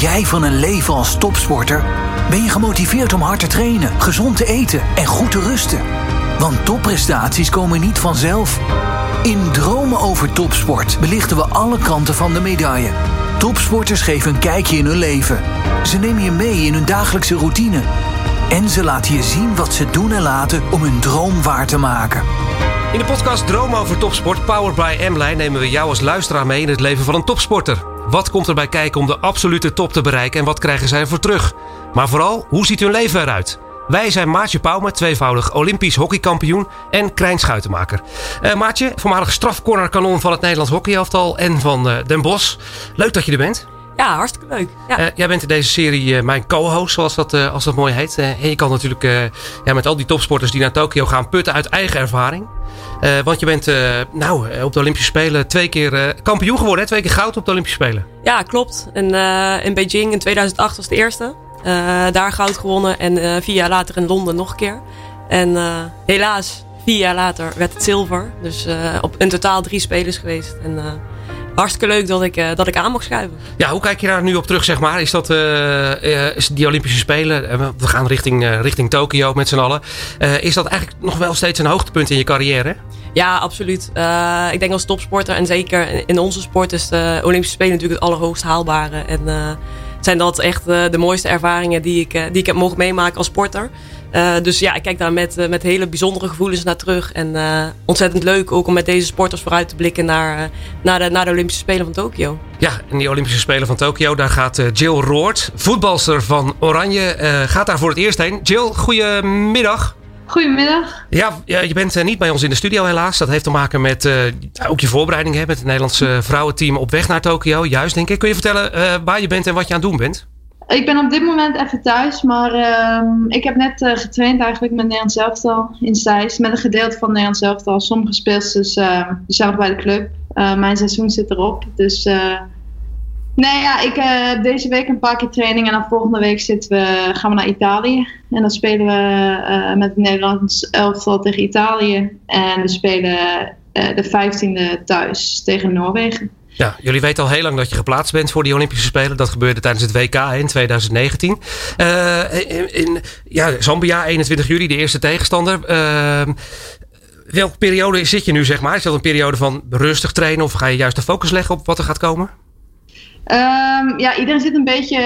jij van een leven als topsporter? Ben je gemotiveerd om hard te trainen, gezond te eten en goed te rusten? Want topprestaties komen niet vanzelf. In Dromen over Topsport belichten we alle kanten van de medaille. Topsporters geven een kijkje in hun leven. Ze nemen je mee in hun dagelijkse routine. En ze laten je zien wat ze doen en laten om hun droom waar te maken. In de podcast Droom over Topsport, powered by M-Line, nemen we jou als luisteraar mee in het leven van een topsporter. Wat komt erbij kijken om de absolute top te bereiken en wat krijgen zij ervoor terug? Maar vooral, hoe ziet hun leven eruit? Wij zijn Maartje Pauwme, tweevoudig Olympisch hockeykampioen en Krijn Schuitenmaker. Uh, Maartje, voormalig strafcornerkanon van het Nederlands hockeyelftal en van uh, Den Bosch. Leuk dat je er bent. Ja, hartstikke leuk. Ja. Uh, jij bent in deze serie mijn co-host, zoals dat, als dat mooi heet. en je kan natuurlijk ja, met al die topsporters die naar Tokio gaan putten uit eigen ervaring. Want je bent nou, op de Olympische Spelen twee keer kampioen geworden. Hè? Twee keer goud op de Olympische Spelen. Ja, klopt. En in Beijing in 2008 was het eerste. Daar goud gewonnen en vier jaar later in Londen nog een keer. En helaas, vier jaar later werd het zilver. Dus op in totaal drie spelers geweest. En hartstikke leuk dat ik, dat ik aan mocht schuiven. Ja, hoe kijk je daar nu op terug, zeg maar? Is dat is die Olympische Spelen? we gaan richting, richting Tokio met z'n allen. is dat eigenlijk nog wel steeds een hoogtepunt in je carrière? Ja, absoluut. ik denk als topsporter en zeker in onze sport is de Olympische Spelen natuurlijk het allerhoogst haalbare. En zijn dat echt uh, de mooiste ervaringen die ik, die ik heb mogen meemaken als sporter. Dus ja, ik kijk daar met, met hele bijzondere gevoelens naar terug. En ontzettend leuk ook om met deze sporters vooruit te blikken naar, naar, de, naar de Olympische Spelen van Tokio. Ja, en die Olympische Spelen van Tokio, daar gaat Jill Roord, voetbalster van Oranje, gaat daar voor het eerst heen. Jill, goedemiddag. Goedemiddag. Ja, je bent eh, niet bij ons in de studio helaas. Dat heeft te maken met uh, ook je voorbereiding hè, met het Nederlandse vrouwenteam op weg naar Tokio. Juist, denk ik. Kun je vertellen uh, waar je bent en wat je aan het doen bent? Ik ben op dit moment even thuis, maar uh, ik heb net getraind eigenlijk met Nederlands elftal in Zeist. Met een gedeelte van Nederlands elftal. Sommige speelsters die zijn nog bij de club. mijn seizoen zit erop, dus Nee, ja, ik heb uh, deze week een paar keer training en dan volgende week zitten we, gaan we naar Italië. En dan spelen we uh, met het Nederlands elftal tegen Italië. En we spelen uh, de 15e thuis tegen Noorwegen. Ja, jullie weten al heel lang dat je geplaatst bent voor die Olympische Spelen. Dat gebeurde tijdens het WK in 2019. in, ja, Zambia, 21 juli, de eerste tegenstander. Welke periode zit je nu, zeg maar? Is dat een periode van rustig trainen of ga je juist de focus leggen op wat er gaat komen? Um, ja, iedereen zit een beetje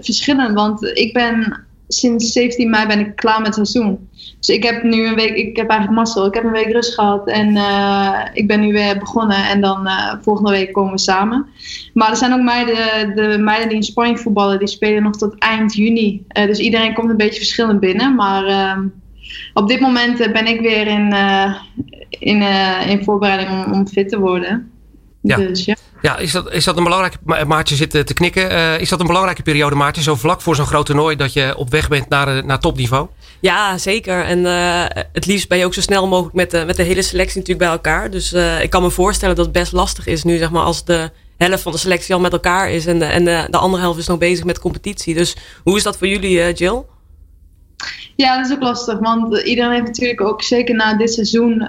verschillend. Want ik ben sinds 17 mei ben ik klaar met het seizoen. Dus ik heb nu een week, ik heb eigenlijk mazzel. Ik heb een week rust gehad en uh, ik ben nu weer begonnen. En dan uh, volgende week komen we samen. Maar er zijn ook meiden, de meiden die in Spanje voetballen, die spelen nog tot eind juni. Uh, dus iedereen komt een beetje verschillend binnen. Maar ehm, op dit moment ben ik weer in, in, in voorbereiding om, om fit te worden. Ja. Dus, ja. Ja, is dat, is dat een belangrijke... Maartje zit te knikken. Uh, is dat een belangrijke periode, Maartje? Zo vlak voor zo'n groot toernooi dat je op weg bent naar, eh, naar topniveau? Ja, zeker. En uh, het liefst ben je ook zo snel mogelijk met de, met de hele selectie natuurlijk bij elkaar. Dus uh, ik kan me voorstellen dat het best lastig is nu, zeg maar, als de helft van de selectie al met elkaar is. En, de, en de, de andere helft is nog bezig met competitie. Dus hoe is dat voor jullie, Jill? Ja, dat is ook lastig. Want iedereen heeft natuurlijk ook zeker na dit seizoen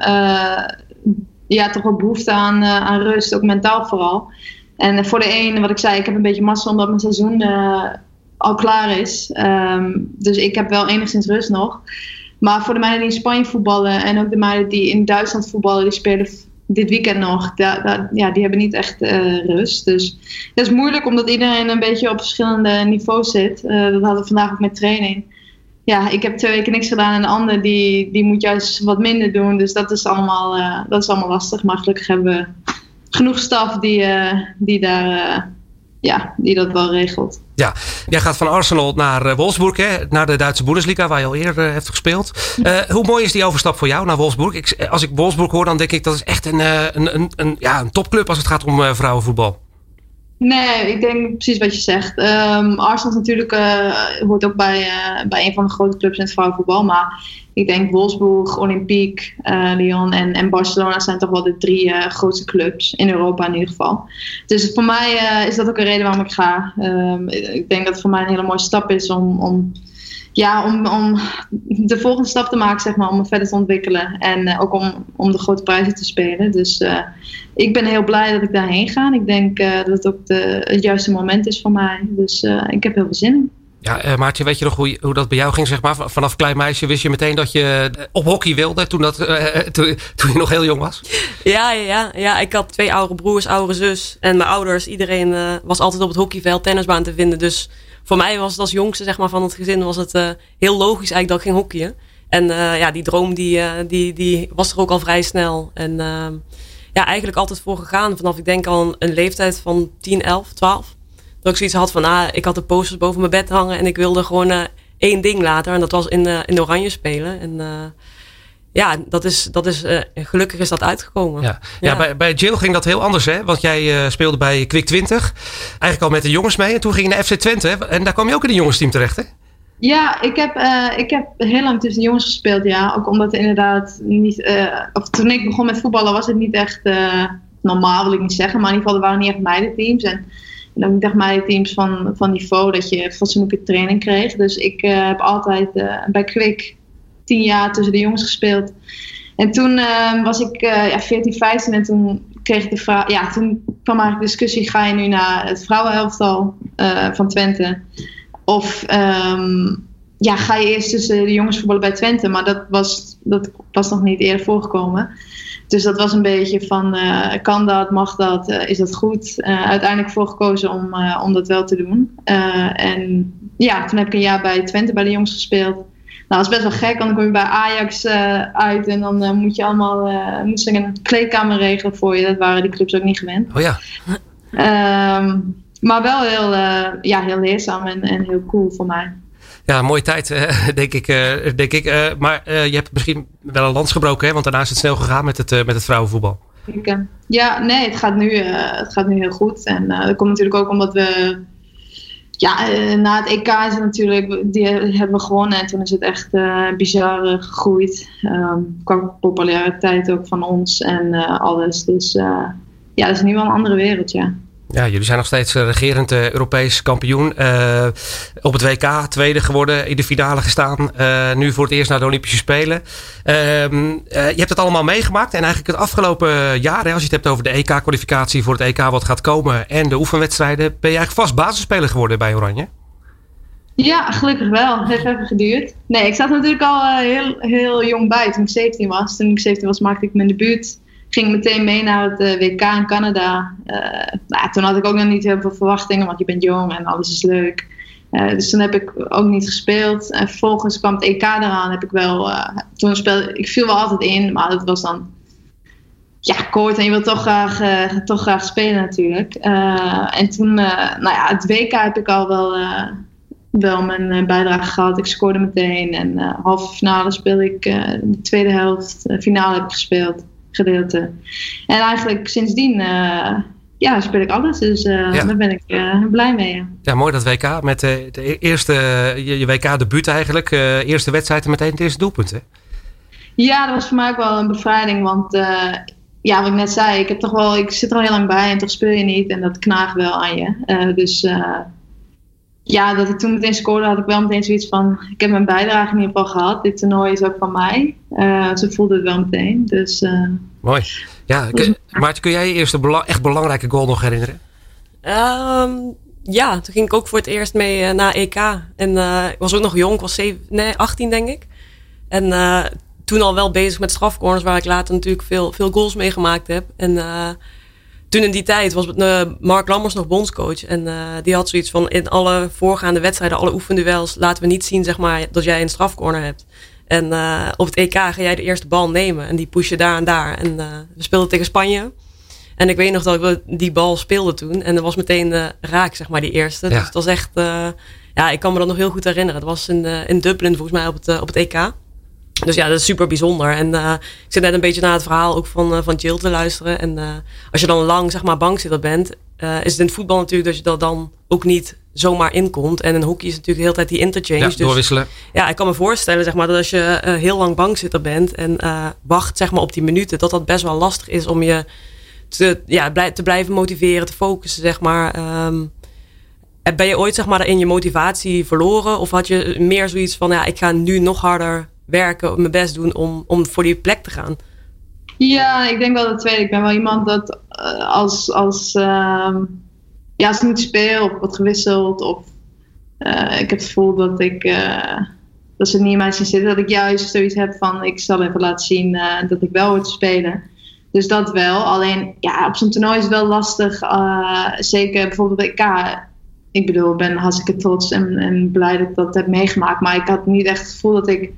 ja, toch wel behoefte aan, uh, aan rust, ook mentaal vooral. En uh, voor de een, wat ik zei, ik heb een beetje massa omdat mijn seizoen uh, al klaar is. Um, dus ik heb wel enigszins rust nog. Maar voor de meiden die in Spanje voetballen en ook de meiden die in Duitsland voetballen, die spelen dit weekend nog. Da, ja, die hebben niet echt rust. Dus het is moeilijk omdat iedereen een beetje op verschillende niveaus zit. dat hadden we vandaag ook met training ja, ik heb twee weken niks gedaan en de ander die, die moet juist wat minder doen. Dus dat is allemaal, uh, dat is allemaal lastig. Maar gelukkig hebben we genoeg staf die, uh, die, daar, uh, ja, die dat wel regelt. Ja, jij gaat van Arsenal naar Wolfsburg, hè? naar de Duitse Bundesliga, waar je al eerder hebt gespeeld. hoe mooi is die overstap voor jou naar Wolfsburg? Ik, als ik Wolfsburg hoor, dan denk ik dat is echt een, een, een, een, ja, een topclub als het gaat om vrouwenvoetbal. Nee, ik denk precies wat je zegt. Um, Arsenal natuurlijk, uh, hoort ook bij, uh, bij een van de grote clubs in het vrouwenvoetbal. Maar ik denk Wolfsburg, Olympique, uh, Lyon en, en Barcelona zijn toch wel de drie grootste clubs in Europa in ieder geval. Dus voor mij is dat ook een reden waarom ik ga. Um, ik denk dat het voor mij een hele mooie stap is om, om ja, om, om de volgende stap te maken, zeg maar, om me verder te ontwikkelen. En ook om, om de grote prijzen te spelen. Dus ik ben heel blij dat ik daarheen ga. Ik denk dat het ook de, het juiste moment is voor mij. Dus ik heb heel veel zin in. Ja, uh, Maartje, weet je nog hoe, hoe dat bij jou ging? Zeg maar? Vanaf klein meisje wist je meteen dat je op hockey wilde toen, dat, uh, toen, toen, je nog heel jong was? Ja, ja, ja, ik had twee oudere broers, oudere zus. En mijn ouders, iedereen uh, was altijd op het hockeyveld, tennisbaan te vinden. Dus voor mij was het als jongste zeg maar, van het gezin was het heel logisch eigenlijk dat ik ging hockeyen. En ja, die droom die, die, die was er ook al vrij snel. En ja, eigenlijk altijd voor gegaan. Vanaf ik denk al een leeftijd van 10, 11, 12. Dat ik zoiets had van, ah, ik had de posters boven mijn bed hangen en ik wilde gewoon één ding later. En dat was in, in Oranje spelen. En ja, dat is, dat is, gelukkig is dat uitgekomen. Ja, ja. ja bij, bij Jill ging dat heel anders, hè? Want jij speelde bij Quick 20. Eigenlijk al met de jongens mee. En toen ging je naar FC Twente. En daar kwam je ook in het jongensteam terecht, hè? Ja, ik heb, ik heb heel lang tussen de jongens gespeeld, ja. Ook omdat het inderdaad niet... of toen ik begon met voetballen was het niet echt normaal, wil ik niet zeggen. Maar in ieder geval, er waren niet echt meidenteams. En dan ik dacht mij teams van, van niveau dat je fatsoenlijke training kreeg. Dus ik uh, heb altijd uh, bij Kwik tien jaar tussen de jongens gespeeld. En toen uh, was ik ja, 14, 15 en toen kreeg ik de vraag. Ja, toen kwam eigenlijk de discussie: ga je nu naar het vrouwenelftal van Twente? Of um, ja, ga je eerst tussen de jongens voetballen bij Twente? Maar dat was, dat was nog niet eerder voorgekomen. Dus dat was een beetje van, uh, kan dat, mag dat, uh, is dat goed? Uh, uiteindelijk voor gekozen om, om dat wel te doen. en ja, toen heb ik een jaar bij Twente bij de jongens gespeeld. Nou, dat is best wel gek, want dan kom je bij Ajax uit en dan moet je allemaal moet ze een kleedkamer regelen voor je. Dat waren die clubs ook niet gewend. Oh ja. Um, maar wel heel, ja, heel leerzaam en, en heel cool voor mij. Ja, mooie tijd, denk ik. denk ik. maar je hebt misschien wel een lans gebroken, hè? want daarna is het snel gegaan met het, met het vrouwenvoetbal. Ja, nee, het gaat nu, het gaat nu heel goed. En dat komt natuurlijk ook omdat we. Ja, na het EK is het natuurlijk, die hebben we gewonnen en toen is het echt uh, bizar gegroeid. Um, qua populariteit ook van ons en uh, alles. Dus ja, dat is nu wel een andere wereld, ja. Ja, jullie zijn nog steeds eh, regerend uh, Europees kampioen. Uh, op het WK tweede geworden, in de finale gestaan. Nu voor het eerst naar de Olympische Spelen. Ehm, je hebt het allemaal meegemaakt. En eigenlijk het afgelopen jaar, als je het hebt over de EK-kwalificatie voor het EK wat gaat komen. En de oefenwedstrijden, ben je eigenlijk vast basisspeler geworden bij Oranje? Ja, gelukkig wel. Het heeft even geduurd. Nee, ik zat natuurlijk al heel, heel jong bij toen ik 17 was. Toen ik 17 was maakte ik mijn debuut ging meteen mee naar het eh, WK in Canada. Uh, nou, toen had ik ook nog niet heel veel verwachtingen, want je bent jong en alles is leuk. Uh, dus toen heb ik ook niet gespeeld. En vervolgens kwam het EK eraan. Heb ik wel, toen speelde, ik viel wel altijd in, maar dat was dan ja, kort en je wilt toch graag, toch graag spelen natuurlijk. en toen, nou ja, het WK heb ik al wel, wel mijn bijdrage gehad. Ik scoorde meteen en halve finale speelde ik, de tweede helft, finale heb ik gespeeld gedeelte. En eigenlijk sindsdien uh, ja, speel ik alles. Dus uh, daar ben ik uh, blij mee. Ja. mooi dat WK. Met de e-, eerste, je, je WK-debuut eigenlijk. eerste wedstrijd en meteen het eerste doelpunt, hè? Ja, dat was voor mij ook wel een bevrijding. Want ja, wat ik net zei, ik, heb toch wel, ik zit er al heel lang bij en toch speel je niet. En dat knaagt wel aan je. dus ja, dat ik toen meteen scoorde, had ik wel meteen zoiets van: ik heb mijn bijdrage in ieder geval gehad. Dit toernooi is ook van mij. Uh, ze voelde het wel meteen. Dus, uh, Mooi. Ja, kun, Maarten, kun jij je eerste echt belangrijke goal nog herinneren? Um, ja, toen ging ik ook voor het eerst mee uh, naar EK. En ik was ook nog jong, ik was 7, nee, 18 denk ik. En toen al wel bezig met strafcorners, waar ik later natuurlijk veel, veel goals mee gemaakt heb. En toen in die tijd was uh, Mark Lammers nog bondscoach. En uh, die had zoiets van in alle voorgaande wedstrijden, alle oefenduels, laten we niet zien zeg maar, dat jij een strafcorner hebt. En uh, op het EK ga jij de eerste bal nemen en die push je daar en daar. En we speelden tegen Spanje. En ik weet nog dat we die bal speelden toen. En dat was meteen raak, zeg maar, die eerste. Ja. Dus het was echt, ja, ik kan me dat nog heel goed herinneren. Het was in, in Dublin volgens mij op het, op het EK. Dus ja, dat is super bijzonder. En uh, ik zit net een beetje naar het verhaal ook van, uh, van Jill te luisteren. En uh, als je dan lang zeg maar bankzitter bent, is het in het voetbal natuurlijk dat je er dan ook niet zomaar inkomt. En in hockey is natuurlijk de hele tijd die interchange. Ja, dus, doorwisselen. Ja, ik kan me voorstellen zeg maar, dat als je heel lang bankzitter bent en wacht zeg maar, op die minuten, dat dat best wel lastig is om je te, ja, blij, te blijven motiveren, te focussen, zeg maar. Um, ben je ooit zeg maar, in je motivatie verloren? Of had je meer zoiets van, ja, ik ga nu nog harder werken, mijn best doen om, om voor die plek te gaan? Ja, ik denk wel het tweede. Ik ben wel iemand dat als, als, uh, ja, als ik niet speel of wat gewisseld of uh, ik heb het gevoel dat ik uh, dat ze niet in mij zien zitten, dat ik juist zoiets heb van ik zal even laten zien dat ik wel te spelen. Dus dat wel. Alleen ja, op zo'n toernooi is het wel lastig. zeker bijvoorbeeld bij EK. Ik bedoel, ik ben hartstikke trots en, en blij dat ik dat heb meegemaakt. Maar ik had niet echt het gevoel dat ik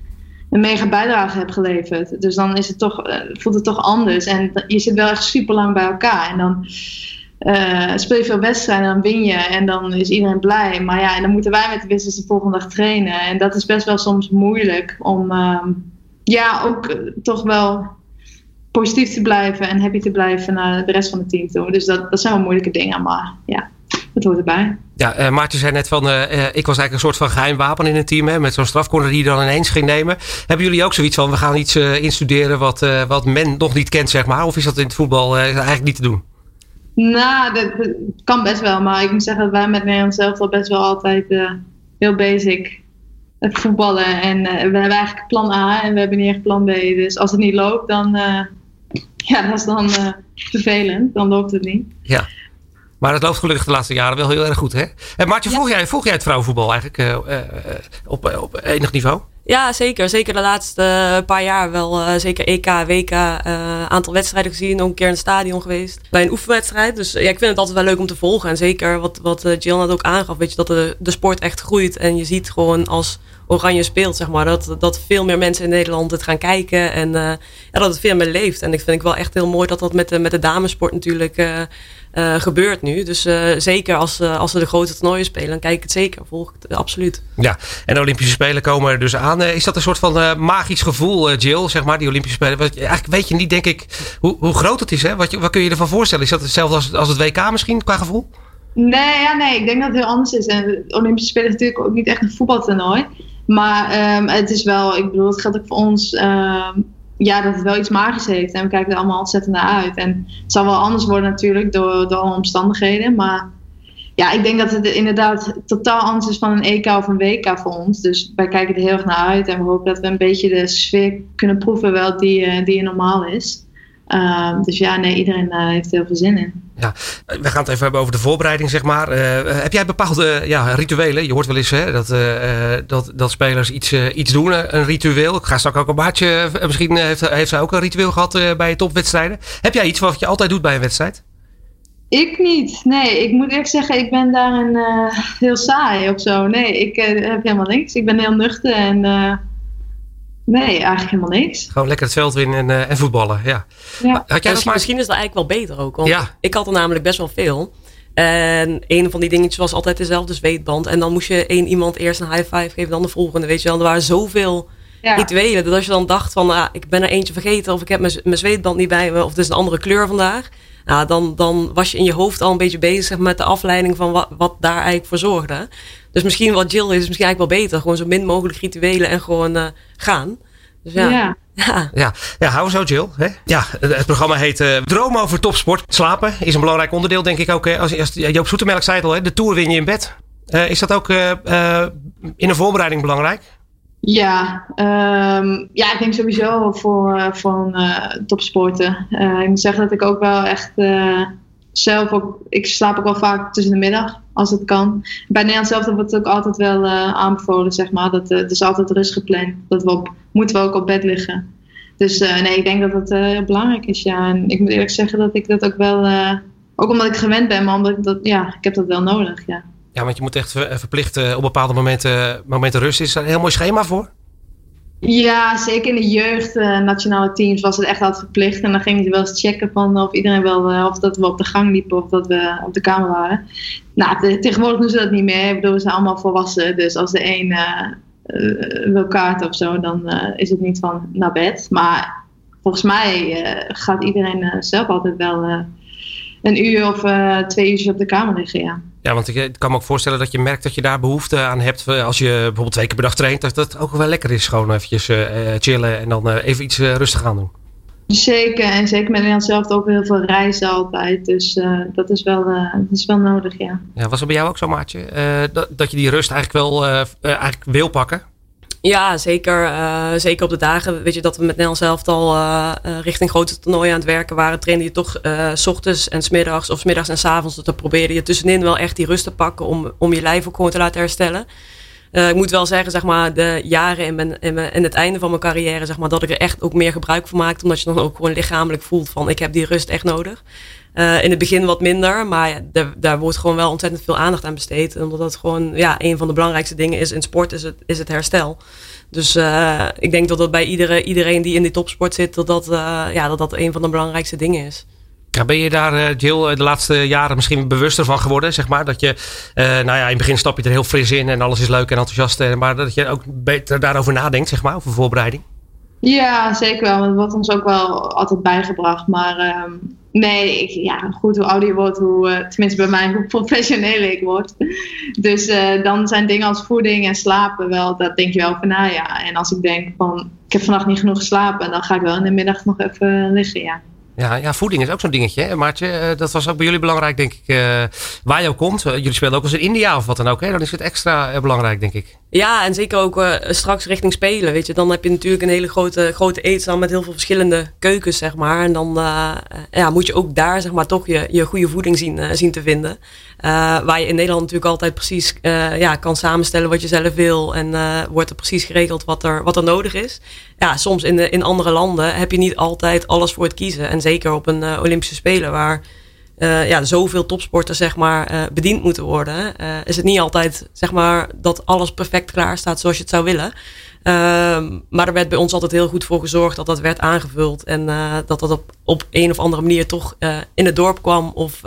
een mega bijdrage heb geleverd. Dus dan is het toch, voelt het toch anders. En je zit wel echt super lang bij elkaar. En dan uh, speel je veel wedstrijden en dan win je en dan is iedereen blij. Maar ja, en dan moeten wij met de business de volgende dag trainen. En dat is best wel soms moeilijk om uh, ja, ook uh, toch wel positief te blijven en happy te blijven naar de rest van het team toe. Dus dat, dat zijn wel moeilijke dingen, maar ja, dat hoort erbij. Ja, uh, Maarten zei net van, uh, ik was eigenlijk een soort van geheim wapen in het team. Hè, met zo'n strafcorner die je dan ineens ging nemen. Hebben jullie ook zoiets van, we gaan iets instuderen wat, wat men nog niet kent, zeg maar? Of is dat in het voetbal eigenlijk niet te doen? Nou, dat, dat, kan best wel. Maar ik moet zeggen dat wij met Nederland zelf al best wel altijd heel basic het voetballen. En we hebben eigenlijk plan A en we hebben niet echt plan B. Dus als het niet loopt, dan, ja, dat is dan vervelend. Dan loopt het niet. Ja. Maar het loopt gelukkig de laatste jaren wel heel erg goed, hè? En Maartje, ja. volg, jij, volg jij het vrouwenvoetbal eigenlijk op, op enig niveau? Ja, zeker. Zeker de laatste paar jaar wel. Uh, zeker EK, WK, uh, aantal wedstrijden gezien. Ook een keer in het stadion geweest. Bij een oefenwedstrijd. Dus ja, ik vind het altijd wel leuk om te volgen. En zeker wat, wat Jill net ook aangaf. Weet je, dat de, de sport echt groeit. En je ziet gewoon als Oranje speelt, zeg maar. Dat, dat veel meer mensen in Nederland het gaan kijken. En ja, dat het veel meer leeft. En ik vind ik wel echt heel mooi dat dat met de, met de damesport natuurlijk uh, uh, gebeurt nu. Dus zeker als, als ze de grote toernooien spelen, dan kijk ik het zeker. Volg ik het absoluut. Ja, en de Olympische Spelen komen er dus aan. is dat een soort van magisch gevoel, Jill, zeg maar, die Olympische Spelen? Eigenlijk weet je niet, denk ik, hoe, hoe groot het is. Hè? Wat, je, wat kun je ervan voorstellen? Is dat hetzelfde als, als het WK misschien, qua gevoel? Nee, ja, nee, ik denk dat het heel anders is. En de Olympische Spelen is natuurlijk ook niet echt een voetbaltoernooi. Maar um, het is wel, ik bedoel, het geldt ook voor ons, um, ja, dat het wel iets magisch heeft. En we kijken er allemaal ontzettend naar uit. En het zal wel anders worden natuurlijk door, door alle omstandigheden. Maar ja, ik denk dat het inderdaad totaal anders is van een EK of een WK voor ons. Dus wij kijken er heel erg naar uit. En we hopen dat we een beetje de sfeer kunnen proeven wel die, die normaal is. Uh, dus ja, nee, iedereen uh, heeft heel veel zin in. Ja, we gaan het even hebben over de voorbereiding, zeg maar. Uh, heb jij bepaalde ja, rituelen? Je hoort wel eens hè, dat, dat, dat spelers iets, iets doen, een ritueel. Ik ga straks ook een maatje, misschien heeft, heeft zij ook een ritueel gehad bij topwedstrijden. Heb jij iets wat je altijd doet bij een wedstrijd? Ik niet. Nee, ik moet eerlijk zeggen, ik ben daarin heel saai of zo. Nee, ik heb helemaal niks. Ik ben heel nuchter en Nee, eigenlijk helemaal niks. Gewoon lekker het veld in en, uh, en voetballen. Ja. ja. Had jij misschien, misschien is dat eigenlijk wel beter ook. Want ja. ik had er namelijk best wel veel. En een van die dingetjes was altijd dezelfde zweetband. En dan moest je één iemand eerst een high five geven, dan de volgende. Weet je wel, er waren zoveel ja. rituelen. Dat als je dan dacht van, ah, ik ben er eentje vergeten. Of ik heb mijn zweetband niet bij me. Of het is een andere kleur vandaag. Nou, dan, dan was je in je hoofd al een beetje bezig met de afleiding van wat, wat daar eigenlijk voor zorgde. Dus misschien wat Jill is, is misschien eigenlijk wel beter. Gewoon zo min mogelijk rituelen en gewoon uh, gaan. Dus ja. ja. Ja. Ja. ja, hou zo Jill. Hè? Ja, het programma heet uh, Droom over topsport. Slapen is een belangrijk onderdeel, denk ik ook. Hè? Als, als Joop Zoetemelk zei het al, hè? de Tour win je in bed. Uh, is dat ook uh, in een voorbereiding belangrijk? Ja, um, ja, ik denk sowieso voor, voor topsporten. ik moet zeggen dat ik ook wel echt zelf ook, ik slaap ook wel vaak tussen de middag, als het kan. Bij Nederland zelf wordt het ook altijd wel aanbevolen, zeg maar. Dat, het is altijd rust gepland. Dat we moeten we ook op bed liggen. Dus nee, ik denk dat dat heel belangrijk is, ja. En ik moet eerlijk zeggen dat ik dat ook wel, ook omdat ik gewend ben, maar omdat dat, ja, ik heb dat wel nodig, ja. Ja, want je moet echt verplicht op bepaalde momenten, momenten rust. Is er een heel mooi schema voor? Ja, zeker in de jeugd, uh, nationale teams, was het echt altijd verplicht. En dan ging je wel eens checken van of iedereen wel, uh, of dat we op de gang liepen of dat we op de kamer waren. Nou, tegenwoordig doen ze dat niet meer. We zijn allemaal volwassen. Dus als de een wil kaarten of zo, dan is het niet van naar bed. Maar volgens mij gaat iedereen zelf altijd wel een uur of twee uurtjes op de kamer liggen, ja. Ja, want ik kan me ook voorstellen dat je merkt dat je daar behoefte aan hebt. Eh, als je bijvoorbeeld twee keer per dag traint, dat dat ook wel lekker is. Gewoon eventjes uh, chillen en dan uh, even iets rustig aan doen. Zeker, en zeker met Nederland zelf ook heel veel reizen altijd. Dus dat, is wel, dat is wel nodig, ja. ja was het bij jou ook zo, Maatje? Dat, dat je die rust eigenlijk wel eigenlijk wil pakken? Ja, zeker. zeker op de dagen weet je, dat we met Nederland zelf al richting grote toernooien aan het werken waren. Trainde je toch s ochtends en smiddags of smiddags en s avonds. Dus dan probeerde je tussenin wel echt die rust te pakken om, om je lijf ook gewoon te laten herstellen. Ik moet wel zeggen, zeg maar, de jaren in, mijn, in, mijn, het einde van mijn carrière, zeg maar, dat ik er echt ook meer gebruik van maakte. Omdat je dan ook gewoon lichamelijk voelt van, ik heb die rust echt nodig. Uh, in het begin wat minder, maar ja, daar, daar wordt gewoon wel ontzettend veel aandacht aan besteed. Omdat dat gewoon, ja, een van de belangrijkste dingen is in sport, is het, is het herstel. Dus uh, ik denk dat dat bij iedere, iedereen die in die topsport zit, dat dat, ja, dat dat een van de belangrijkste dingen is. Ja, ben je daar, eh, Jill, eh, de laatste jaren misschien bewuster van geworden? Zeg maar? Dat je, uh, nou ja, in het begin stap je er heel fris in en alles is leuk en enthousiast. Maar dat je ook beter daarover nadenkt, zeg maar, over voorbereiding? Ja, zeker wel. Het wordt ons ook wel altijd bijgebracht. Maar uh, nee, ik, ja, goed, hoe ouder je wordt, hoe, tenminste bij mij, hoe professioneler ik word. Dus uh, dan zijn dingen als voeding en slapen wel, dat denk je wel van, nou ja. En als ik denk van, ik heb vannacht niet genoeg geslapen, dan ga ik wel in de middag nog even liggen, ja. Ja, ja, voeding is ook zo'n dingetje, hè, Maartje. Eh, dat was ook bij jullie belangrijk, denk ik. Uh, waar je ook komt. Uh, jullie spelen ook als in India of wat dan ook. Hè? Dan is het extra belangrijk, denk ik. Ja, en zeker ook straks richting spelen. Weet je, dan heb je natuurlijk een hele grote, grote eetzaal met heel veel verschillende keukens, zeg maar. En dan ja, moet je ook daar, zeg maar, toch je, je goede voeding zien, zien te vinden. Waar je in Nederland natuurlijk altijd precies ja, kan samenstellen wat je zelf wil. En wordt er precies geregeld wat er, wat er nodig is. Ja, soms in, de, in andere landen heb je niet altijd alles voor het kiezen. En zeker op een Olympische Spelen waar ja, zoveel topsporters zeg maar, bediend moeten worden, is het niet altijd zeg maar, dat alles perfect klaar staat zoals je het zou willen. Ehm, maar er werd bij ons altijd heel goed voor gezorgd dat dat werd aangevuld. En dat dat op, op een of andere manier toch in het dorp kwam of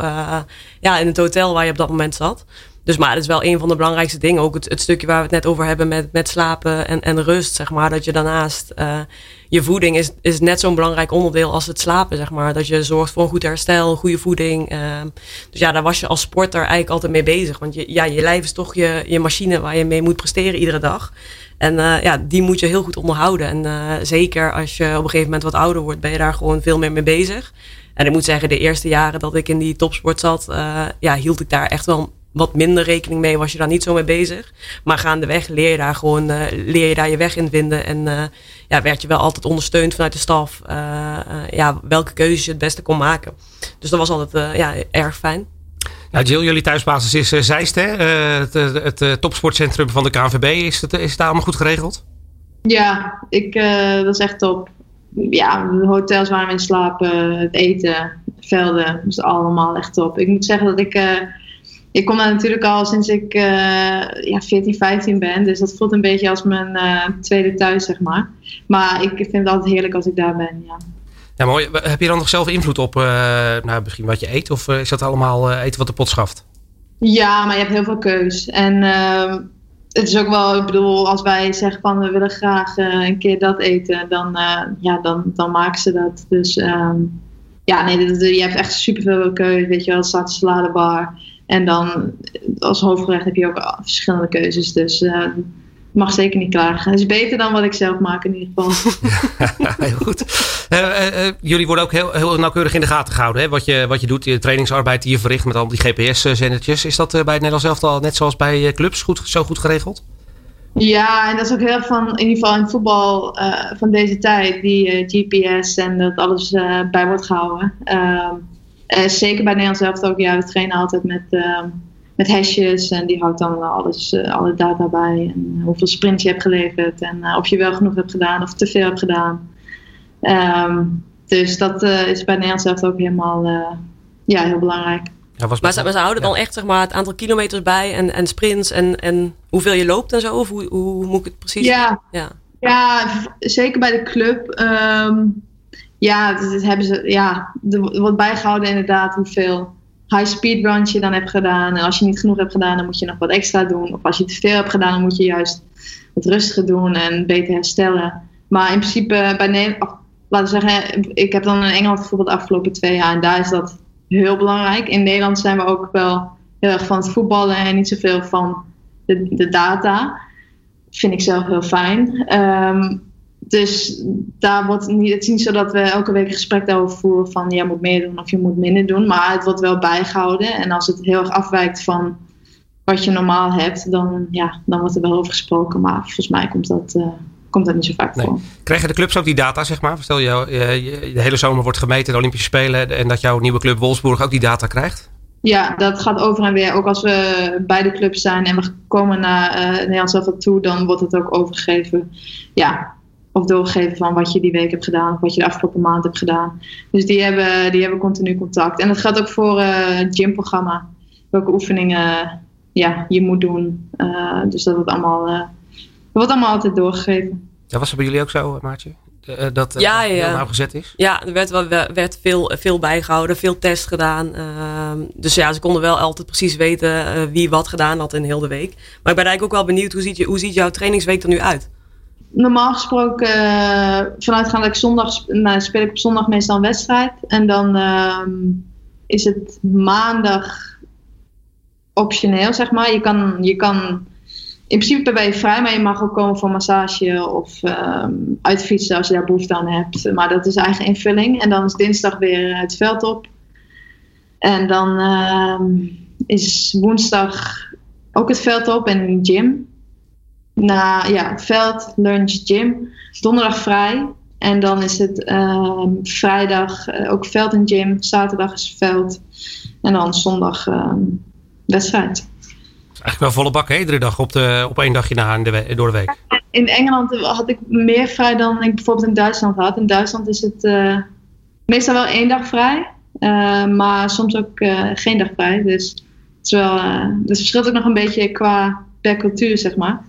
ja, in het hotel waar je op dat moment zat. Dus maar dat is wel een van de belangrijkste dingen. Ook het, het, stukje waar we het net over hebben met, met slapen en, en rust, zeg maar. Dat je daarnaast, je voeding is, is net zo'n belangrijk onderdeel als het slapen, zeg maar. Dat je zorgt voor een goed herstel, goede voeding. Uh, dus ja, daar was je als sporter eigenlijk altijd mee bezig. Want je, ja, je lijf is toch je, je machine waar je mee moet presteren iedere dag. En uh, ja, die moet je heel goed onderhouden. En uh, zeker als je op een gegeven moment wat ouder wordt, ben je daar gewoon veel meer mee bezig. En ik moet zeggen, de eerste jaren dat ik in die topsport zat, ja, hield ik daar echt wel wat minder rekening mee, was je daar niet zo mee bezig. Maar gaandeweg leer je daar gewoon, leer je daar je weg in vinden. En ja, werd je wel altijd ondersteund vanuit de staf. Ja, welke keuzes je het beste kon maken. Dus dat was altijd ja, erg fijn. Jill, jullie thuisbasis is Zeist, hè? het, het topsportcentrum van de KNVB. Is het, is het daar allemaal goed geregeld? Ja, ik, dat is echt top. Ja, de hotels waar we in slapen, het eten, velden, is allemaal echt top. Ik moet zeggen dat ik ik kom daar natuurlijk al sinds ik ja, 14, 15 ben. Dus dat voelt een beetje als mijn tweede thuis, zeg maar. Maar ik vind het altijd heerlijk als ik daar ben, ja. Ja, mooi. Heb je dan nog zelf invloed op uh, nou, misschien wat je eet? Of is dat allemaal eten wat de pot schaft? Ja, maar je hebt heel veel keus. En ehm, het is ook wel, ik bedoel, als wij zeggen van we willen graag een keer dat eten, dan, ja, dan, dan maken ze dat. Dus um, ja, nee, je hebt echt superveel keus. Weet je wel, staat een saladebar. En dan als hoofdgerecht heb je ook verschillende keuzes. Dus uh, mag zeker niet klagen. Het is beter dan wat ik zelf maak in ieder geval. heel goed. Uh, uh, jullie worden ook heel, heel nauwkeurig in de gaten gehouden. Hè? Wat, je, wat je doet, je trainingsarbeid die je verricht met al die GPS-zendertjes. Is dat bij het Nederlands elftal net zoals bij clubs goed, zo goed geregeld? Ja, en dat is ook heel van, in ieder geval in voetbal van deze tijd, die GPS en dat alles bij wordt gehouden. Ehm, zeker bij Nederland zelf ook. Ja, we trainen altijd met, uh, met hashjes. En die houdt dan alles, uh, alle data bij. En hoeveel sprints je hebt geleverd. En of je wel genoeg hebt gedaan of te veel hebt gedaan. Um, dus dat is bij Nederland zelf ook helemaal ja, heel belangrijk. Ja, was maar, ze, maar ze houden dan echt zeg maar, het aantal kilometers bij en, en sprints en, en hoeveel je loopt en zo? Of hoe, hoe moet ik het precies? Ja, ja. ja zeker bij de club. Um, ja, dus hebben ze, ja, er wordt bijgehouden inderdaad hoeveel high speed runs je dan hebt gedaan. En als je niet genoeg hebt gedaan, dan moet je nog wat extra doen. Of als je te veel hebt gedaan, dan moet je juist wat rustiger doen en beter herstellen. Maar in principe bij Nederland, laten we zeggen, ik heb dan in Engeland bijvoorbeeld de afgelopen twee jaar en daar is dat heel belangrijk. In Nederland zijn we ook wel heel erg van het voetballen en niet zoveel van de, de data. vind ik zelf heel fijn. Um, dus daar wordt niet, het is niet zo dat we elke week een gesprek daarover voeren van jij moet meer doen of je moet minder doen. Maar het wordt wel bijgehouden. En als het heel erg afwijkt van wat je normaal hebt, dan, ja, dan wordt er wel over gesproken. Maar volgens mij komt dat, uh, komt dat niet zo vaak voor. Krijgen de clubs ook die data, zeg maar? Stel je, de hele zomer wordt gemeten, de Olympische Spelen, en dat jouw nieuwe club Wolfsburg ook die data krijgt? Ja, dat gaat over en weer. Ook als we bij de club zijn en we komen naar uh, Nederland zelf toe, dan wordt het ook overgegeven. Ja, of doorgeven van wat je die week hebt gedaan of wat je de afgelopen maand hebt gedaan. Dus die hebben, die hebben continu contact. En dat geldt ook voor uh, het gymprogramma. Welke oefeningen ja, je moet doen. Uh, dus dat wordt allemaal, uh, wordt allemaal altijd doorgegeven. Ja, was dat bij jullie ook zo, Maartje? Uh, dat ja, ja. gezet is? Ja, er werd, wel, werd veel, veel bijgehouden, veel tests gedaan. Uh, dus ja, ze konden wel altijd precies weten uh, wie wat gedaan had in heel de week. Maar ik ben eigenlijk ook wel benieuwd, hoe ziet, je, hoe ziet jouw trainingsweek er nu uit? Normaal gesproken, vanuitgaande ik zondag, nou, speel ik op zondag meestal een wedstrijd. En dan ehm, is het maandag optioneel, zeg maar. Je kan, je kan in principe ben je vrij, maar je mag ook komen voor massage of um, uitfietsen als je daar behoefte aan hebt. Maar dat is eigen invulling. En dan is dinsdag weer het veld op. En dan uh, is woensdag ook het veld op en gym. Na ja, veld, lunch, gym. Donderdag vrij. En dan is het uh, vrijdag uh, ook veld en gym. Zaterdag is veld. En dan zondag ehm, wedstrijd. Eigenlijk wel volle bak, hè? Iedere dag op, de, op één dagje na de, door de week. In Engeland had ik meer vrij dan ik bijvoorbeeld in Duitsland had. In Duitsland is het uh, meestal wel één dag vrij. Uh, maar soms ook uh, geen dag vrij. Dus het, is wel, dus verschilt ook nog een beetje qua per cultuur, zeg maar.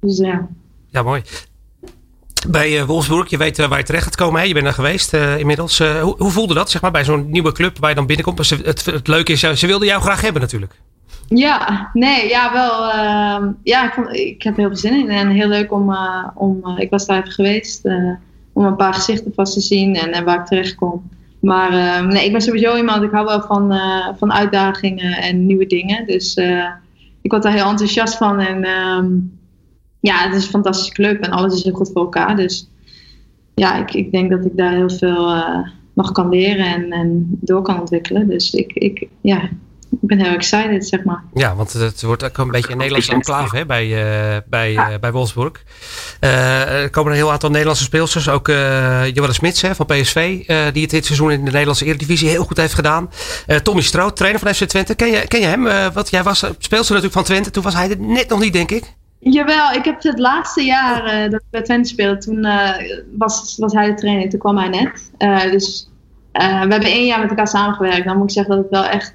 Dus ja. Ja, mooi. Bij uh, Wolfsburg, je weet uh, waar je terecht gaat komen. Hè? Je bent er geweest uh, inmiddels. Hoe, hoe, voelde dat zeg maar, bij zo'n nieuwe club waar je dan binnenkomt? Het, het, het leuke is, ze wilden jou graag hebben natuurlijk. Ja, nee, ja, wel. Ehm, ja, ik, vond, ik heb heel veel zin in. En heel leuk om, om ik was daar even geweest, om een paar gezichten vast te zien en, en waar ik terecht kom. Maar ehm, nee, ik ben sowieso iemand, ik hou wel van, van uitdagingen en nieuwe dingen. Dus ik word daar heel enthousiast van. En ehm, ja, het is een fantastische club en alles is heel goed voor elkaar. Dus ja, ik, ik denk dat ik daar heel veel nog kan leren en, en door kan ontwikkelen. Dus ik, ik, ja, ik ben heel excited, zeg maar. Ja, want het wordt ook een beetje een Nederlandse enclave hè, bij, uh, bij, ja. uh, bij Wolfsburg. er komen een heel aantal Nederlandse speelsters. Ook uh, Joelle Smits hè, van PSV, die het dit seizoen in de Nederlandse Eredivisie heel goed heeft gedaan. Tommy Stroot, trainer van FC Twente. Ken je, ken je hem? wat, jij was speelster natuurlijk van Twente. Toen was hij er net nog niet, denk ik. Jawel, ik heb het laatste jaar dat ik bij Twente speelde, toen was, was hij de trainer, toen kwam hij net. Dus we hebben één jaar met elkaar samengewerkt. Dan moet ik zeggen dat het wel echt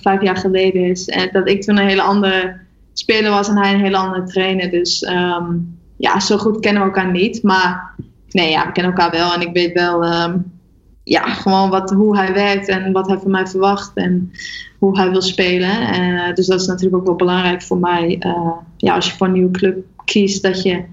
vijf jaar geleden is. En dat ik toen een hele andere speler was en hij een hele andere trainer. Dus um, ja, zo goed kennen we elkaar niet. Maar nee, ja, we kennen elkaar wel. En ik weet wel um, ja, gewoon wat, hoe hij werkt en wat hij van mij verwacht. En hoe hij wil spelen. Uh, dus dat is natuurlijk ook wel belangrijk voor mij. Ja, als je voor een nieuwe club kiest, dat je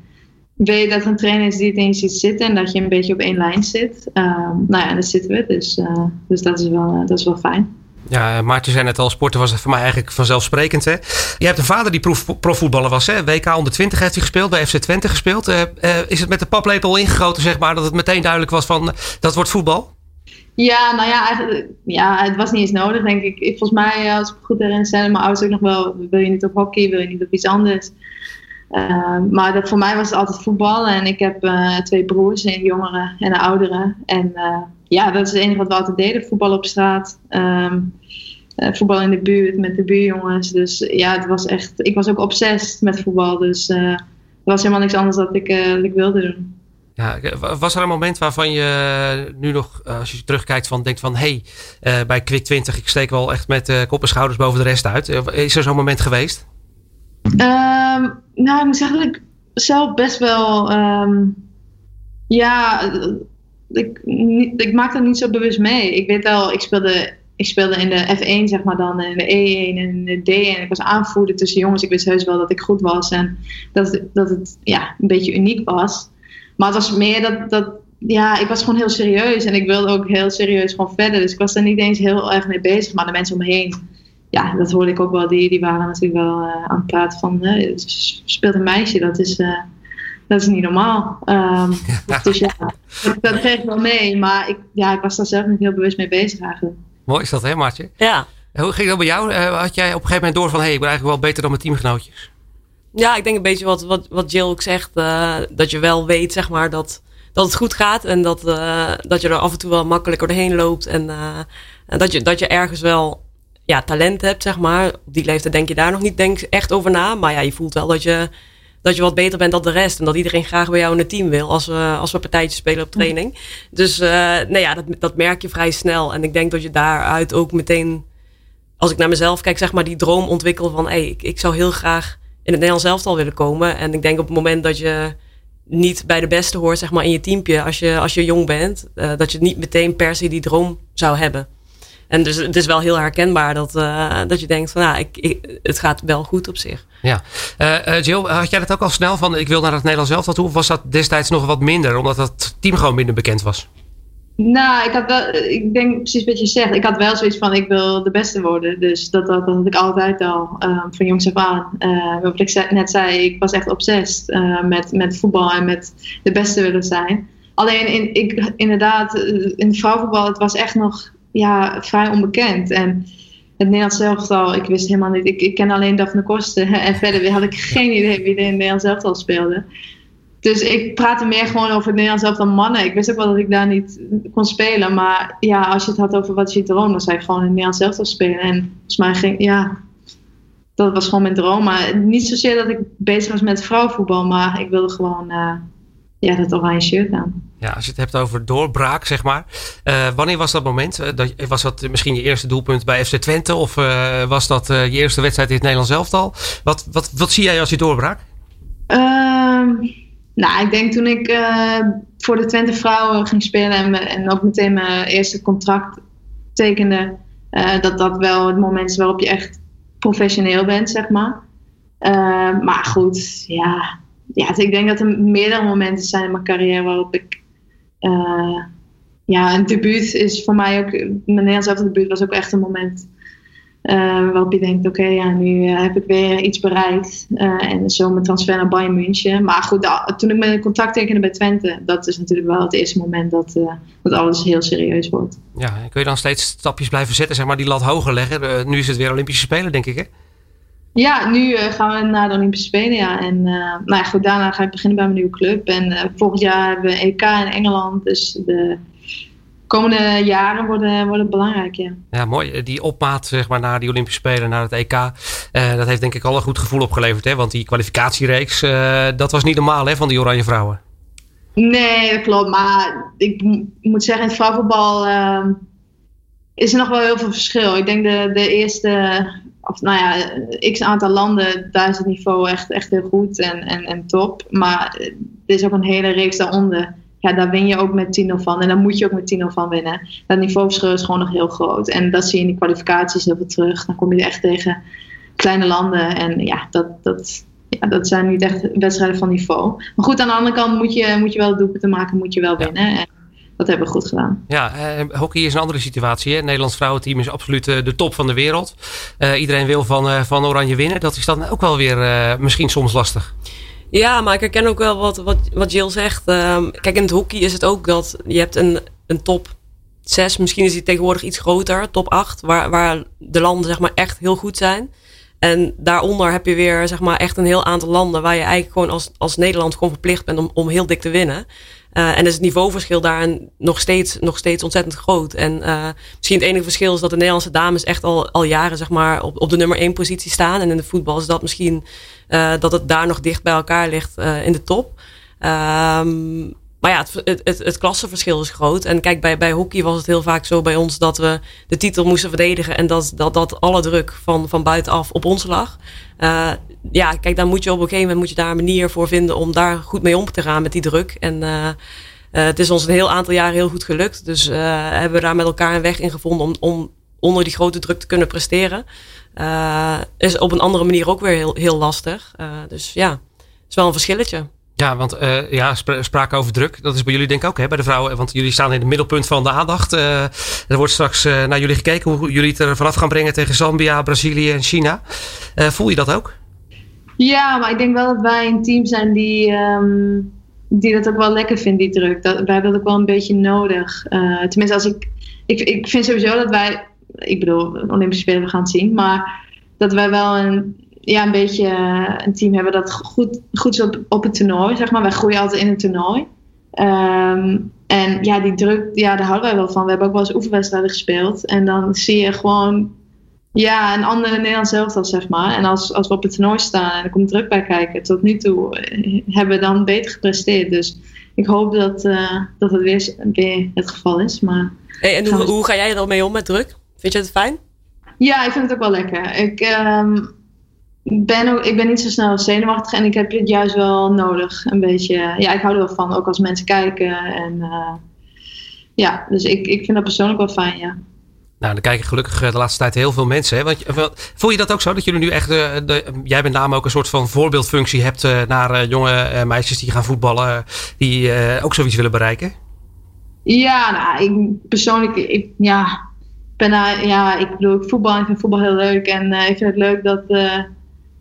weet dat er een trainer is die het in je ziet zitten en dat je een beetje op één lijn zit. Uh, nou ja, daar zitten we. Dus, dus dat, is wel, dat is wel fijn. Ja, Maarten zei net al, sporten was voor mij eigenlijk vanzelfsprekend. Hè? Je hebt een vader die prof, profvoetballer was. Hè? WK onder 20 heeft hij gespeeld, bij FC Twente gespeeld. is het met de paplepel ingegoten, zeg maar, dat het meteen duidelijk was van dat wordt voetbal? Ja, nou ja, ja, het was niet eens nodig, denk ik. Volgens mij, als ik me goed herinner, zeiden mijn ouders ook nog wel: wil je niet op hockey, wil je niet op iets anders? Uh, maar dat, voor mij was het altijd voetbal. En ik heb uh, twee broers, een jongere en een oudere. En uh, ja, dat is het enige wat we altijd deden: voetbal op straat. Um, voetbal in de buurt met de buurjongens. Dus ja, het was echt. Ik was ook obsessief met voetbal. Dus er was helemaal niks anders dat ik, ik wilde doen. Ja, was er een moment waarvan je nu nog, eh, als je terugkijkt, van denkt van hé, hey, bij Quick 20, ik steek wel echt met kop en schouders boven de rest uit. is er zo'n moment geweest? Um, nou, ik moet zeggen dat ik zelf best wel, um, ja, ik, ik maak dat niet zo bewust mee. Ik weet wel, ik speelde, ik speelde in de F1, zeg maar dan, in de E1 en de D1. Ik was aanvoerder tussen jongens. Ik wist heus wel dat ik goed was en dat, dat het ja, een beetje uniek was. Maar het was meer dat, dat, ja, ik was gewoon heel serieus. En ik wilde ook heel serieus gewoon verder. Dus ik was daar niet eens heel erg mee bezig. Maar de mensen om me heen, ja, dat hoorde ik ook wel. Die, die waren natuurlijk wel uh, aan het praten van, uh, speelt een meisje. Dat is, uh, dat is niet normaal. Um, Dus ja, dat, dat, kreeg ik wel mee. Maar ik, ja, ik was daar zelf niet heel bewust mee bezig eigenlijk. Mooi is dat, hè, Maartje? Ja. Hoe ging dat bij jou? Uh, had jij op een gegeven moment door van... hé, hey, ik ben eigenlijk wel beter dan mijn teamgenootjes? Ja, ik denk een beetje wat, wat, wat Jill ook zegt. Uh, dat je wel weet, zeg maar, dat, dat het goed gaat. En dat, uh, dat je er af en toe wel makkelijker doorheen loopt. En dat, je, dat je ergens wel ja, talent hebt, zeg maar. Op die leeftijd denk je daar nog niet denk, echt over na. Maar ja, je voelt wel dat je, dat je wat beter bent dan de rest. En dat iedereen graag bij jou in het team wil als we, als we partijtjes spelen op training. Dus uh, nou ja, dat, dat merk je vrij snel. En ik denk dat je daaruit ook meteen, als ik naar mezelf kijk, zeg maar die droom ontwikkel van... Hey, ik, ik zou heel graag in het Nederlands elftal willen komen. En ik denk op het moment dat je niet bij de beste hoort, zeg maar, in je teampje, als je, als je jong bent, uh, dat je niet meteen per se die droom zou hebben. En dus het is wel heel herkenbaar dat, uh, dat je denkt van nou, ik, ik, het gaat wel goed op zich. Ja. Uh, Jill, had jij dat ook al snel van ik wil naar het Nederlands elftal toe? Of was dat destijds nog wat minder, omdat het team gewoon minder bekend was? Nou, ik had wel, ik denk precies wat je zegt. Ik had wel zoiets van, ik wil de beste worden. Dus dat, dat, dat had ik altijd al, van jongs af aan. Uh, wat ik net zei, ik was echt obsessed uh, met, met voetbal en met de beste willen zijn. Alleen, in, ik, inderdaad, in het vrouwenvoetbal, het was echt nog ja, vrij onbekend. En het Nederlands elftal, ik wist helemaal niet. Ik, ik ken alleen Daphne Kosten. En verder had ik geen idee wie er in het Nederlands elftal speelde. Dus ik praatte meer gewoon over het Nederlands elftal mannen. Ik wist ook wel dat ik daar niet kon spelen. Maar ja, als je het had over wat is je droom, dan zou ik gewoon in het Nederlands elftal spelen. En volgens mij ging, ja, dat was gewoon mijn droom. Maar niet zozeer dat ik bezig was met vrouwenvoetbal, maar ik wilde gewoon uh, ja, dat oranje shirt aan. Ja, als je het hebt over doorbraak, zeg maar. Uh, wanneer was dat moment? Uh, dat, was dat misschien je eerste doelpunt bij FC Twente? Of uh, was dat je eerste wedstrijd in het Nederlands elftal? Wat, wat, wat zie jij als je doorbraak? Ehm, nou, ik denk toen ik voor de Twente vrouwen ging spelen en, en ook meteen mijn eerste contract tekende, dat dat wel het moment is waarop je echt professioneel bent, zeg maar. Maar goed, ja, ja, dus ik denk dat er meerdere momenten zijn in mijn carrière waarop ik. Uh, ja, een debuut is voor mij ook. Mijn Nederlands debuut was ook echt een moment. Uh, waarop je denkt: oké, ja, nu uh, heb ik weer iets bereikt. en zo mijn transfer naar Bayern München. Maar goed, toen ik mijn contract tekende bij Twente, dat is natuurlijk wel het eerste moment dat, dat alles heel serieus wordt. Ja, kun je dan steeds stapjes blijven zetten, zeg maar, die lat hoger leggen? nu is het weer Olympische Spelen, denk ik, hè? Ja, nu uh, gaan we naar de Olympische Spelen. Ja. En uh, nou ja, goed, daarna ga ik beginnen bij mijn nieuwe club. En uh, volgend jaar hebben we EK in Engeland. Dus de komende jaren worden, worden belangrijk. Ja. ja, mooi. Die opmaat zeg maar, naar die Olympische Spelen, naar het EK. dat heeft denk ik al een goed gevoel opgeleverd. Hè? Want die kwalificatiereeks, dat was niet normaal hè, van die Oranje Vrouwen. Nee, dat klopt. Maar ik moet zeggen, in het vrouwenvoetbal ehm, is er nog wel heel veel verschil. Ik denk de, de eerste of nou ja, x aantal landen, daar is het niveau echt, echt heel goed en, en, en top. Maar er is ook een hele reeks daaronder. Ja, daar win je ook met 10-0 van. En dan moet je ook met 10-0 van winnen. Dat niveauverschil is gewoon nog heel groot. En dat zie je in die kwalificaties heel veel terug. Dan kom je echt tegen kleine landen. En ja, dat, dat, ja, dat zijn niet echt wedstrijden van niveau. Maar goed, aan de andere kant moet je, moet je wel doelpunten maken, moet je wel winnen. En dat hebben we goed gedaan. Ja, uh, hockey is een andere situatie. Hè? Het Nederlands vrouwenteam is absoluut uh, de top van de wereld. Uh, iedereen wil van, van Oranje winnen. Dat is dan ook wel weer misschien soms lastig. Ja, maar ik herken ook wel wat, wat, wat Jill zegt. Ehm, kijk, in het hockey is het ook dat je hebt een, een top 6. Misschien is die tegenwoordig iets groter, top 8. Waar, waar de landen zeg maar echt heel goed zijn. En daaronder heb je weer zeg maar, echt een heel aantal landen waar je eigenlijk gewoon als, als Nederland gewoon verplicht bent om, om heel dik te winnen. Uh, en is het niveauverschil daarin nog steeds, nog steeds ontzettend groot. En uh, misschien het enige verschil is dat de Nederlandse dames echt al, al jaren zeg maar, op, op de nummer één positie staan. En in de voetbal is dat misschien uh, dat het daar nog dicht bij elkaar ligt in de top. Um, maar ja, het, het, het, klassenverschil is groot. En kijk, bij, bij hockey was het heel vaak zo bij ons dat we de titel moesten verdedigen. En dat, dat, dat alle druk van, van buitenaf op ons lag. Uh, ja, kijk, dan moet je op een gegeven moment moet je daar een manier voor vinden om daar goed mee om te gaan met die druk. En uh, uh, het is ons een heel aantal jaren heel goed gelukt. Dus hebben we daar met elkaar een weg in gevonden om, om onder die grote druk te kunnen presteren. is op een andere manier ook weer heel, heel lastig. dus ja, het is wel een verschilletje. Ja, want uh, ja, sprake over druk. Dat is bij jullie denk ik ook hè, bij de vrouwen. Want jullie staan in het middelpunt van de aandacht. Uh, er wordt straks uh, naar jullie gekeken hoe jullie het er vanaf gaan brengen tegen Zambia, Brazilië en China. voel je dat ook? Ja, maar ik denk wel dat wij een team zijn die, ehm, die dat ook wel lekker vindt, die druk. Dat, wij hebben dat ook wel een beetje nodig. Tenminste, als ik, ik, ik vind sowieso dat wij, ik bedoel, Olympische Spelen we gaan zien, maar dat wij wel een, ja, een beetje een team hebben dat goed, goed is op, op het toernooi, zeg maar. Wij groeien altijd in het toernooi. Um, en ja, die druk, ja, daar houden wij wel van. We hebben ook wel eens oefenwedstrijden gespeeld. En dan zie je gewoon ja, een andere Nederlands elftal, zeg maar. En als, als we op het toernooi staan en er komt druk bij kijken, tot nu toe eh, hebben we dan beter gepresteerd. Dus ik hoop dat, uh, dat het weer, weer het geval is. Maar hey, en hoe, hoe ga jij er dan mee om met druk? Vind je het fijn? Ja, ik vind het ook wel lekker. Ik, um, ben, ook, ik ben niet zo snel zenuwachtig en ik heb het juist wel nodig. Een beetje, ja, ik hou er wel van, ook als mensen kijken. En uh, ja, dus ik, ik vind dat persoonlijk wel fijn, ja. Nou, dan kijken gelukkig de laatste tijd heel veel mensen. Hè? Want, voel je dat ook zo? Dat jullie nu echt, de, de, jij met name ook een soort van voorbeeldfunctie hebt uh, naar jonge meisjes die gaan voetballen, die ook zoiets willen bereiken? Ja, nou, ik persoonlijk, ik, ja, ben, ja, ik bedoel, ik voetbal, ik vind voetbal heel leuk en ik vind het leuk dat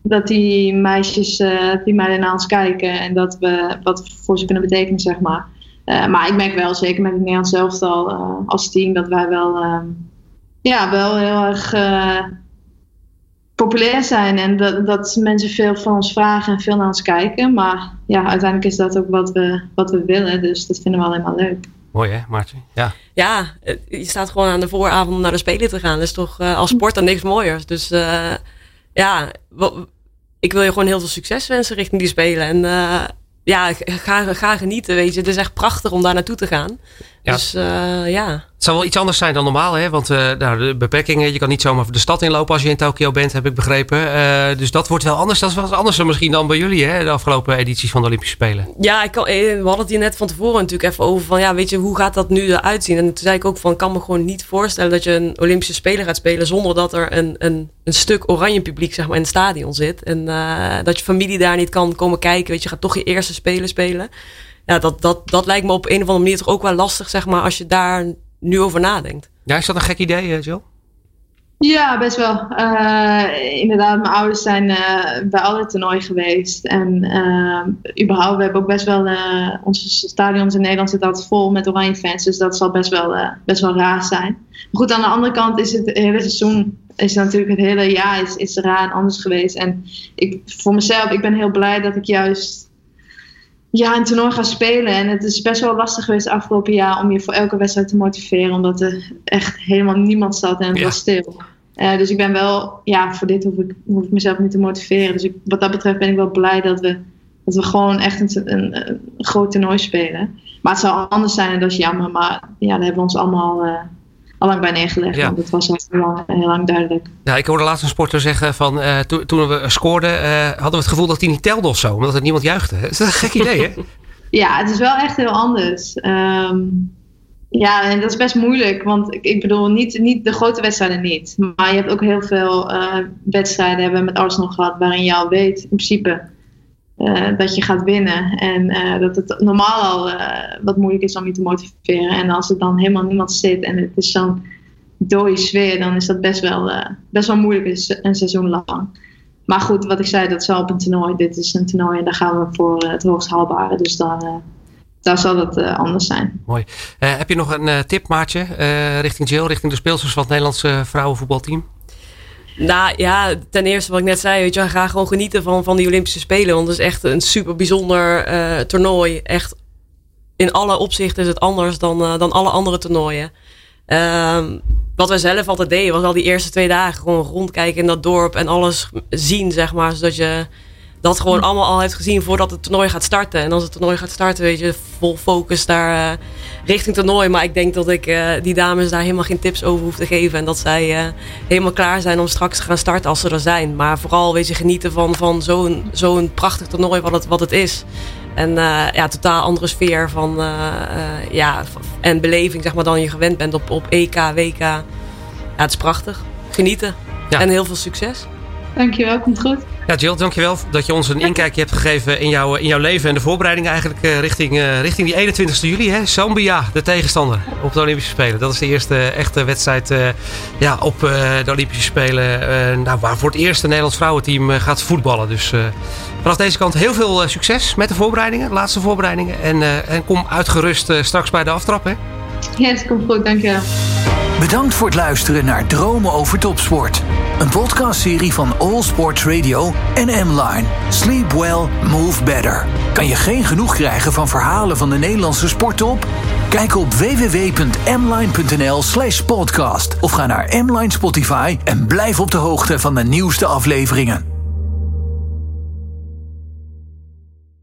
dat die meisjes uh, die mij daarnaast kijken en dat we wat voor ze kunnen betekenen, zeg maar. Uh, maar ik merk wel, zeker met het Nederlands elftal uh, als team, dat wij wel, ehm, ja, wel heel erg populair zijn en dat, dat mensen veel van ons vragen en veel naar ons kijken. Maar ja, uiteindelijk is dat ook wat we, wat we willen, dus dat vinden we alleen maar leuk. Mooi hè, Maartje? Ja. ja, je staat gewoon aan de vooravond om naar de Spelen te gaan. Dat is toch als sporter niks mooiers. Dus ja, ik wil je gewoon heel veel succes wensen richting die spelen. En uh, ja, ga, ga genieten, weet je. Het is echt prachtig om daar naartoe te gaan. Ja. Dus uh, ja. Het zal wel iets anders zijn dan normaal, hè? Want uh, nou, de beperkingen, je kan niet zomaar de stad inlopen als je in Tokio bent, heb ik begrepen. Uh, dus dat wordt wel anders. Dat is wel anders misschien dan bij jullie, hè? De afgelopen edities van de Olympische Spelen. Ja, ik kan, we hadden het hier net van tevoren natuurlijk even over van, ja, weet je, hoe gaat dat nu eruit zien? En toen zei ik ook van, ik kan me gewoon niet voorstellen dat je een Olympische Spelen gaat spelen zonder dat er een, een, een stuk oranje publiek, zeg maar, in het stadion zit. En dat je familie daar niet kan komen kijken. Weet je, gaat toch je eerste Spelen spelen ja, dat, dat, dat lijkt me op een of andere manier toch ook wel lastig, zeg maar, als je daar nu over nadenkt. Ja, is dat een gek idee, eh, Jill? Ja, best wel. Uh, inderdaad, mijn ouders zijn uh, bij alle toernooien geweest. En uh, überhaupt, we hebben ook best wel... onze stadions in Nederland zitten altijd vol met oranje fans. Dus dat zal best wel, best wel raar zijn. Maar goed, aan de andere kant is het hele seizoen... Is natuurlijk het hele jaar is, is raar en anders geweest. En ik, voor mezelf, ik ben heel blij dat ik juist ja, een toernooi gaan spelen. En het is best wel lastig geweest afgelopen jaar om je voor elke wedstrijd te motiveren. Omdat er echt helemaal niemand zat en het was stil. Uh, dus ik ben wel, ja, voor dit hoef ik, hoef ik mezelf niet te motiveren. Dus ik, wat dat betreft ben ik wel blij dat we, dat we gewoon echt een, een, een groot toernooi spelen. Maar het zou anders zijn en dat is jammer. Maar ja, daar hebben we ons allemaal uh, al lang bij neergelegd. Ja. Want het was al heel lang, heel lang duidelijk. Ja, ik hoorde laatst een sporter zeggen van uh, to, toen we scoorden, uh, hadden we het gevoel dat hij niet telde of zo. Omdat het niemand juichte. Dat is een gek idee, hè? ja, het is wel echt heel anders. Um, ja, en dat is best moeilijk. Want ik, ik bedoel, niet, niet de grote wedstrijden niet. Maar je hebt ook heel veel uh, wedstrijden, hebben we met Arsenal gehad, waarin je al weet, in principe, uh, dat je gaat winnen. En uh, dat het normaal al wat moeilijk is om je te motiveren. En als er dan helemaal niemand zit en het is zo'n dode sfeer, dan is dat best wel, best wel moeilijk een seizoen lang. Maar goed, wat ik zei, dat wel op een toernooi. Dit is een toernooi en daar gaan we voor het hoogst haalbare. Dus dan daar zal uh, anders zijn. Mooi. Heb je nog een tip, Maartje, richting Jill, richting de speelsters van het Nederlandse vrouwenvoetbalteam? Nou ja, ten eerste wat ik net zei, weet je, ga gewoon genieten van, van die Olympische Spelen. Want het is echt een super bijzonder toernooi. Echt in alle opzichten is het anders dan, dan alle andere toernooien. Ehm, wat wij zelf altijd deden, was al die eerste twee dagen gewoon rondkijken in dat dorp en alles zien, zeg maar. Zodat je dat gewoon allemaal al heeft gezien voordat het toernooi gaat starten. En als het toernooi gaat starten, weet je, vol focus daar uh, richting toernooi. Maar ik denk dat ik uh, die dames daar helemaal geen tips over hoef te geven. En dat zij uh, helemaal klaar zijn om straks te gaan starten als ze er zijn. Maar vooral, weet je, genieten van, van zo'n zo'n prachtig toernooi wat het, wat het is. En ja, totaal andere sfeer van, ja, en beleving, zeg maar, dan je gewend bent op, op EK, WK. Ja, het is prachtig. Genieten. Ja. En heel veel succes. Dankjewel, komt goed. Ja, Jill, dankjewel dat je ons een inkijkje hebt gegeven in jouw, in jouw leven en de voorbereiding eigenlijk uh, richting, uh, richting die 21 juli. Hè? Zambia, de tegenstander op de Olympische Spelen. Dat is de eerste echte wedstrijd uh, ja, op de Olympische Spelen. nou, waar voor het eerst een Nederlands vrouwenteam gaat voetballen. Dus vanaf deze kant heel veel succes met de voorbereidingen, de laatste voorbereidingen. En, en kom uitgerust straks bij de aftrap. Hè? Yes, komt goed, dankjewel. Bedankt voor het luisteren naar Dromen over Topsport. Een podcastserie van All Sports Radio en M-Line. Sleep well, move better. Kan je geen genoeg krijgen van verhalen van de Nederlandse sporttop? Kijk op www.mline.nl slash podcast of ga naar M-Line Spotify en blijf op de hoogte van de nieuwste afleveringen.